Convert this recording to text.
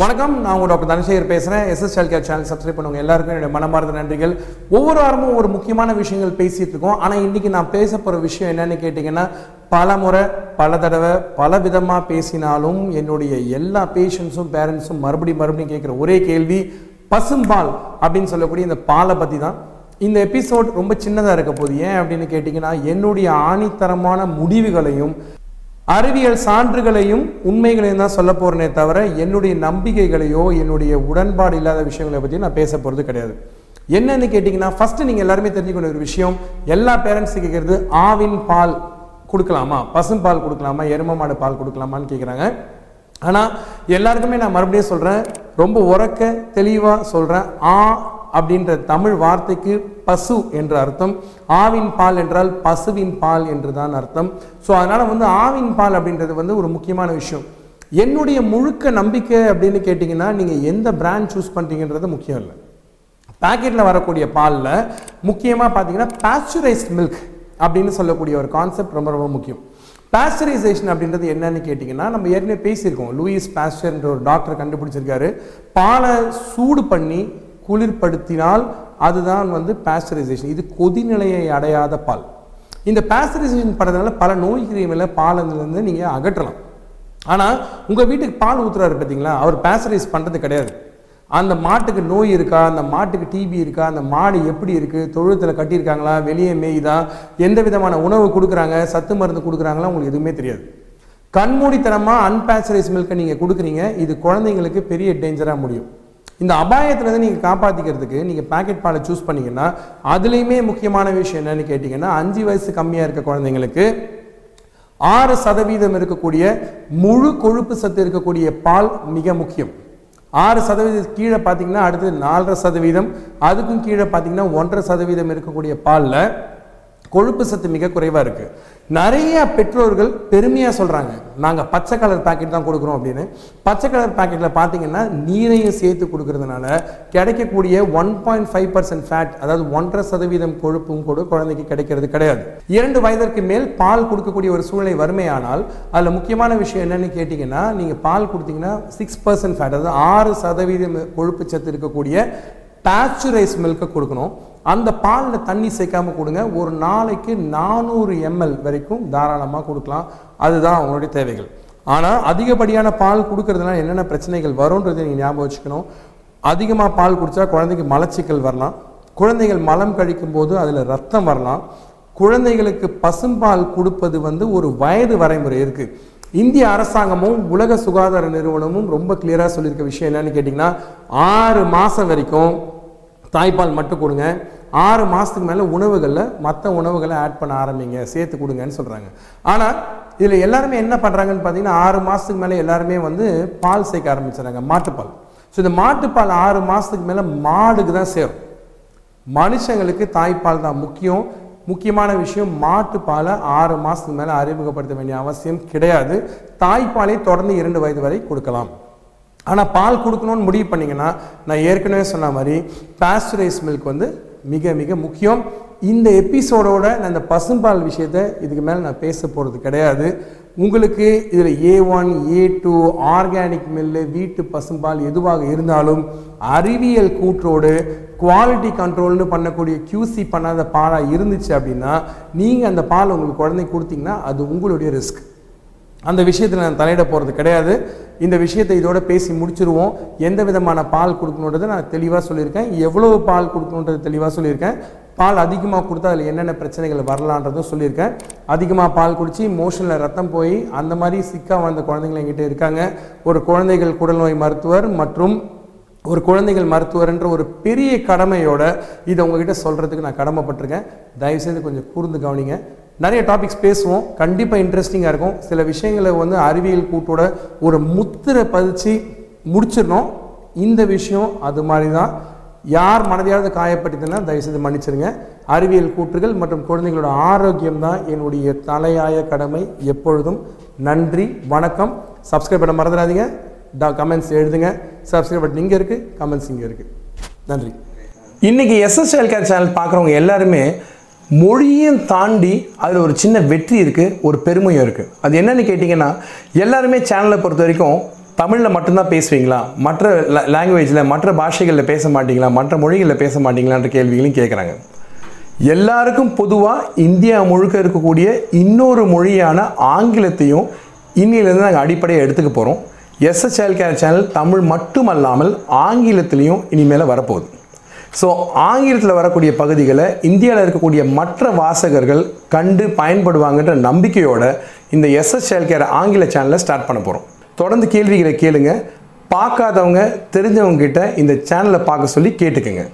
வணக்கம் நான் உங்க டாக்டர் தனசேகர் பேசுகிறேன் SS health care channel subscribe பண்ணுவாங்க எல்லாருக்கும் என்னுடைய மனமார்ந்த நன்றிகள். ஒவ்வொரு வாரமும் ஒரு முக்கியமான விஷயங்கள் பேசிகிட்டு இருக்கோம். ஆனால் இன்றைக்கி நான் பேச போகிற விஷயம் என்னன்னு கேட்டிங்கன்னா பல முறை பல தடவை பல விதமாக பேசினாலும் என்னுடைய எல்லா பேஷண்ட்ஸும் பேரண்ட்ஸும் மறுபடியும் மறுபடியும் கேட்குற ஒரே கேள்வி பசும்பால் அப்படின்னு சொல்லக்கூடிய இந்த பாலை பற்றி தான் இந்த எபிசோட் ரொம்ப சின்னதாக இருக்க போகுது. ஏன் அப்படின்னு கேட்டிங்கன்னா என்னுடைய ஆணித்தரமான முடிவுகளையும் அறிவியல் சான்றுகளையும் உண்மைகளையும் தான் சொல்ல போறேனே தவிர என்னுடைய நம்பிக்கைகளையோ என்னுடைய உடன்பாடு இல்லாத விஷயங்களை பற்றி நான் பேச போகிறது கிடையாது. என்னன்னு கேட்டிங்கன்னா ஃபஸ்ட்டு நீங்கள் எல்லாருமே தெரிஞ்சுக்கொண்ட ஒரு விஷயம் எல்லா பேரண்ட்ஸ் கேட்குறது ஆவின் பால் கொடுக்கலாமா? பசும்பால் கொடுக்கலாமா? எரும மாடு பால் கொடுக்கலாமான்னு கேட்குறாங்க ஆனால் எல்லாருக்குமே நான் மறுபடியும் சொல்கிறேன் ரொம்ப உறக்க தெளிவாக சொல்கிறேன் ஆ அப்படின்ற தமிழ் வார்த்தைக்கு பசு என்ற அர்த்தம். ஆவின் பால் என்றால் பசுவின் பால் என்று தான் அர்த்தம். ஸோ அதனால் வந்து ஆவின் பால் அப்படின்றது வந்து ஒரு முக்கியமான விஷயம். என்னுடைய முழுக்க நம்பிக்கை அப்படின்னு கேட்டிங்கன்னா நீங்கள் எந்த பிராண்ட் சூஸ் பண்ணுறீங்கன்றது முக்கியம் இல்லை. பேக்கெட்டில் வரக்கூடிய பாலில் முக்கியமாக பார்த்தீங்கன்னா பாஸ்சுரைஸ்ட் மில்க் அப்படின்னு சொல்லக்கூடிய ஒரு கான்செப்ட் ரொம்ப ரொம்ப முக்கியம். பேஸ்டரைசேஷன் அப்படின்றது என்னன்னு கேட்டிங்கன்னா நம்ம ஏற்கனவே பேசியிருக்கோம். லூயிஸ் பேஸ்டர்ன்ற ஒரு டாக்டர் கண்டுபிடிச்சிருக்காரு. பாலை சூடு பண்ணி குளிர்படுத்தினால் அதுதான் வந்து பாஸ்டரைசேஷன் இது கொதிநிலையை அடையாத பால். இந்த பேஸ்டரைசேஷன் படுறதுனால பல நோய் கிருமிகளை பாலிலிருந்து நீங்கள் அகற்றலாம். ஆனால் உங்கள் வீட்டுக்கு பால் ஊற்றுறாரு பார்த்தீங்களா அவர் பேஸ்டரைஸ் பண்ணுறது கிடையாது. அந்த மாட்டுக்கு நோய் இருக்கா? அந்த மாட்டுக்கு டிபி இருக்கா? அந்த மாடு எப்படி இருக்குது தொழுத்தில் கட்டியிருக்காங்களா? வெளியே மேய்தா? எந்த விதமான உணவு கொடுக்குறாங்க? சத்து மருந்து கொடுக்குறாங்களா? உங்களுக்கு எதுவுமே தெரியாது. கண்மூடித்தனமாக அன்பேஸ்டரைஸ் மில்கை நீங்கள் கொடுக்குறீங்க. இது குழந்தைங்களுக்கு பெரிய டேஞ்சராக முடியும். இந்த அபாயத்துலேருந்து நீங்கள் காப்பாற்றிக்கிறதுக்கு நீங்கள் பேக்கெட் பாலை சூஸ் பண்ணிங்கன்னா அதுலேயுமே முக்கியமான விஷயம் என்னென்னு கேட்டிங்கன்னா அஞ்சு வயசு கம்மியாக இருக்க குழந்தைங்களுக்கு ஆறு சதவீதம் இருக்கக்கூடிய முழு கொழுப்பு சத்து இருக்கக்கூடிய பால் மிக முக்கியம். ஆறு சதவீதம் கீழே பார்த்தீங்கன்னா அடுத்தது நாலரை சதவீதம் அதுக்கும் கீழே பார்த்தீங்கன்னா ஒன்றரை சதவீதம் இருக்கக்கூடிய பாலில் கொழுப்பு சத்து மிக குறைவாக இருக்குது நிறைய பெற்றோர்கள் பெருமையாக சொல்கிறாங்க நாங்கள் பச்சை கலர் பாக்கெட் தான் கொடுக்குறோம் அப்படின்னு. பச்சை கலர் பாக்கெட்டில் பார்த்தீங்கன்னா நீரையும் சேர்த்து கொடுக்கறதுனால கிடைக்கக்கூடிய one point five percent fat அதாவது ஒன்றரை சதவீதம் கொழுப்பும் கூட குழந்தைக்கு கிடைக்கிறது கிடையாது. இரண்டு வயதிற்கு மேல் பால் கொடுக்கக்கூடிய ஒரு சூழ்நிலை வறுமையானால் அதில் முக்கியமான விஷயம் என்னன்னு கேட்டிங்கன்னா நீங்கள் பால் கொடுத்தீங்கன்னா சிக்ஸ் பர்சன்ட் ஃபேட் அதாவது ஆறு சதவீதம் கொழுப்பு சத்து இருக்கக்கூடிய பேச்சுரைஸ் மில்கை கொடுக்கணும். அந்த பாலில் தண்ணி சேர்க்காமல் கொடுங்க. ஒரு நாளைக்கு நானூறு எம்எல் வரைக்கும் தாராளமாக கொடுக்கலாம். அதுதான் அவங்களுடைய தேவைகள். ஆனால் அதிகப்படியான பால் கொடுக்கறதுனால என்னென்ன பிரச்சனைகள் வரும்ன்றதை நீங்கள் ஞாபகம் வச்சுக்கணும். அதிகமாக பால் குடித்தா குழந்தைக்கு மலச்சிக்கல் வரலாம். குழந்தைகள் மலம் கழிக்கும் போது அதில் ரத்தம் வரலாம். குழந்தைகளுக்கு பசும்பால் கொடுப்பது வந்து ஒரு வயது வரைமுறை இருக்குது இந்திய அரசாங்கமும் உலக சுகாதார நிறுவனமும் ரொம்ப கிளியராக சொல்லியிருக்க விஷயம் என்னன்னு கேட்டிங்கன்னா ஆறு மாதம் வரைக்கும் தாய்ப்பால் மட்டும் கொடுங்க. ஆறு மாதத்துக்கு மேலே உணவுகளில் மற்ற உணவுகளை ஆட் பண்ண ஆரம்பிங்க. சேர்த்து கொடுங்கன்னு சொல்கிறாங்க ஆனால் இதில் எல்லாருமே என்ன பண்ணுறாங்கன்னு பார்த்தீங்கன்னா ஆறு மாதத்துக்கு மேலே எல்லாருமே வந்து பால் சேர்க்க ஆரம்பிச்சிடறாங்க. மாட்டுப்பால். ஸோ இந்த மாட்டுப்பால் ஆறு மாதத்துக்கு மேலே மாடுக்கு தான் சேரும். மனுஷங்களுக்கு தாய்ப்பால் தான் முக்கியம். முக்கியமான விஷயம் மாட்டுப்பாலை ஆறு மாதத்துக்கு மேலே அறிமுகப்படுத்த வேண்டிய அவசியம் கிடையாது. தாய்ப்பாலை தொடர்ந்து இரண்டு வயது வரை கொடுக்கலாம். ஆனால் பால் கொடுக்கணும்னு முடிவு பண்ணிங்கன்னா நான் ஏற்கனவே சொன்ன மாதிரி பாஸ்டரைஸ் மில்க் வந்து மிக மிக முக்கியம். இந்த எபிசோடோட நான் இந்த பசும்பால் விஷயத்தை இதுக்கு மேலே நான் பேச போகிறது கிடையாது. உங்களுக்கு இதில் A one A two organic mill வீட்டு பசும்பால் எதுவாக இருந்தாலும் அறிவியல் கூற்றோடு குவாலிட்டி கண்ட்ரோல்னு பண்ணக்கூடிய கியூசி பண்ணாத பாலாக இருந்துச்சு அப்படின்னா நீங்கள் அந்த பால் உங்களுக்கு குழந்தை கொடுத்தீங்கன்னா அது உங்களுடைய ரிஸ்க் அந்த விஷயத்தில் நான் தலையிட போகிறது கிடையாது. இந்த விஷயத்தை இதோட பேசி முடிச்சிருவோம். எந்த விதமான பால் கொடுக்கணுன்றதை நான் தெளிவாக சொல்லியிருக்கேன். எவ்வளவு பால் கொடுக்கணுன்றது தெளிவாக சொல்லியிருக்கேன். பால் அதிகமாக கொடுத்தா அதில் என்னென்ன பிரச்சனைகள் வரலான்றதும் சொல்லியிருக்கேன். அதிகமாக பால் குடித்து மோஷனில் ரத்தம் போய் அந்த மாதிரி சிக்காக வந்த குழந்தைங்கள் எங்கிட்ட இருக்காங்க. ஒரு குழந்தைகள் குடல்நோய் மருத்துவர் மற்றும் ஒரு குழந்தைகள் மருத்துவர்ன்ற ஒரு பெரிய கடமையோட இதை உங்ககிட்ட சொல்கிறதுக்கு நான் கடமைப்பட்டிருக்கேன். தயவுசெய்து கொஞ்சம் கூர்ந்து கவனிங்க. நிறைய டாபிக்ஸ் பேசுவோம். கண்டிப்பாக இன்ட்ரெஸ்டிங்காக இருக்கும். சில விஷயங்களை வந்து அறிவியல் கூட்டோட ஒரு முத்திரை பதிச்சு முடிச்சிடணும். இந்த விஷயம் அது மாதிரி தான் யார் மனதையாவது காயப்பட்டதுன்னா தயவுசெய்து மன்னிச்சிருங்க. அறிவியல் கூற்றுகள் மற்றும் குழந்தைகளோட ஆரோக்கியம் தான் என்னுடைய தலையாய கடமை எப்பொழுதும். நன்றி வணக்கம். சப்ஸ்கிரைப் பண்ண மறந்துடாதீங்க. டா கமெண்ட்ஸ் எழுதுங்க. சப்ஸ்கிரைப் பட்டன் இங்கே இருக்குது கமெண்ட்ஸ் இங்கே இருக்குது நன்றி. இன்னைக்கு எஸ்எஸ்எல் கேர் சேனல் பார்க்குறவங்க எல்லாருமே மொழியும் தாண்டி அதில் ஒரு சின்ன வெற்றி இருக்குது ஒரு பெருமையும் இருக்குது அது என்னன்னு கேட்டிங்கன்னா எல்லாருமே சேனலை பொறுத்த வரைக்கும் தமிழில் மட்டும்தான் பேசுவீங்களா? மற்ற லாங்குவேஜில் மற்ற பாஷைகளில் பேச மாட்டீங்களா? மற்ற மொழிகளில் பேச மாட்டீங்களான்ற கேள்விகளையும் கேட்குறாங்க எல்லாருக்கும் பொதுவாக இந்தியா முழுக்க இருக்கக்கூடிய இன்னொரு மொழியான ஆங்கிலத்தையும் இன்னிலேருந்து நாங்கள் அடிப்படையை எடுத்துக்க போகிறோம் எஸ்எஸ்எல் கேர் சேனல் தமிழ் மட்டுமல்லாமல் ஆங்கிலத்திலையும் இனிமேல் வரப்போகுது. ஸோ ஆங்கிலத்தில் வரக்கூடிய பகுதிகளை இந்தியாவில் இருக்கக்கூடிய மற்ற வாசகர்கள் கண்டு பயன்படுவாங்கன்ற நம்பிக்கையோட இந்த எஸ்எஸ் கேர் ஆங்கில சேனலை ஸ்டார்ட் பண்ண போகிறோம் தொடர்ந்து கேள்விகளை கேளுங்க. பார்க்காதவங்க தெரிஞ்சவங்க கிட்ட இந்த சேனலை பார்க்க சொல்லி கேட்டுக்குங்க.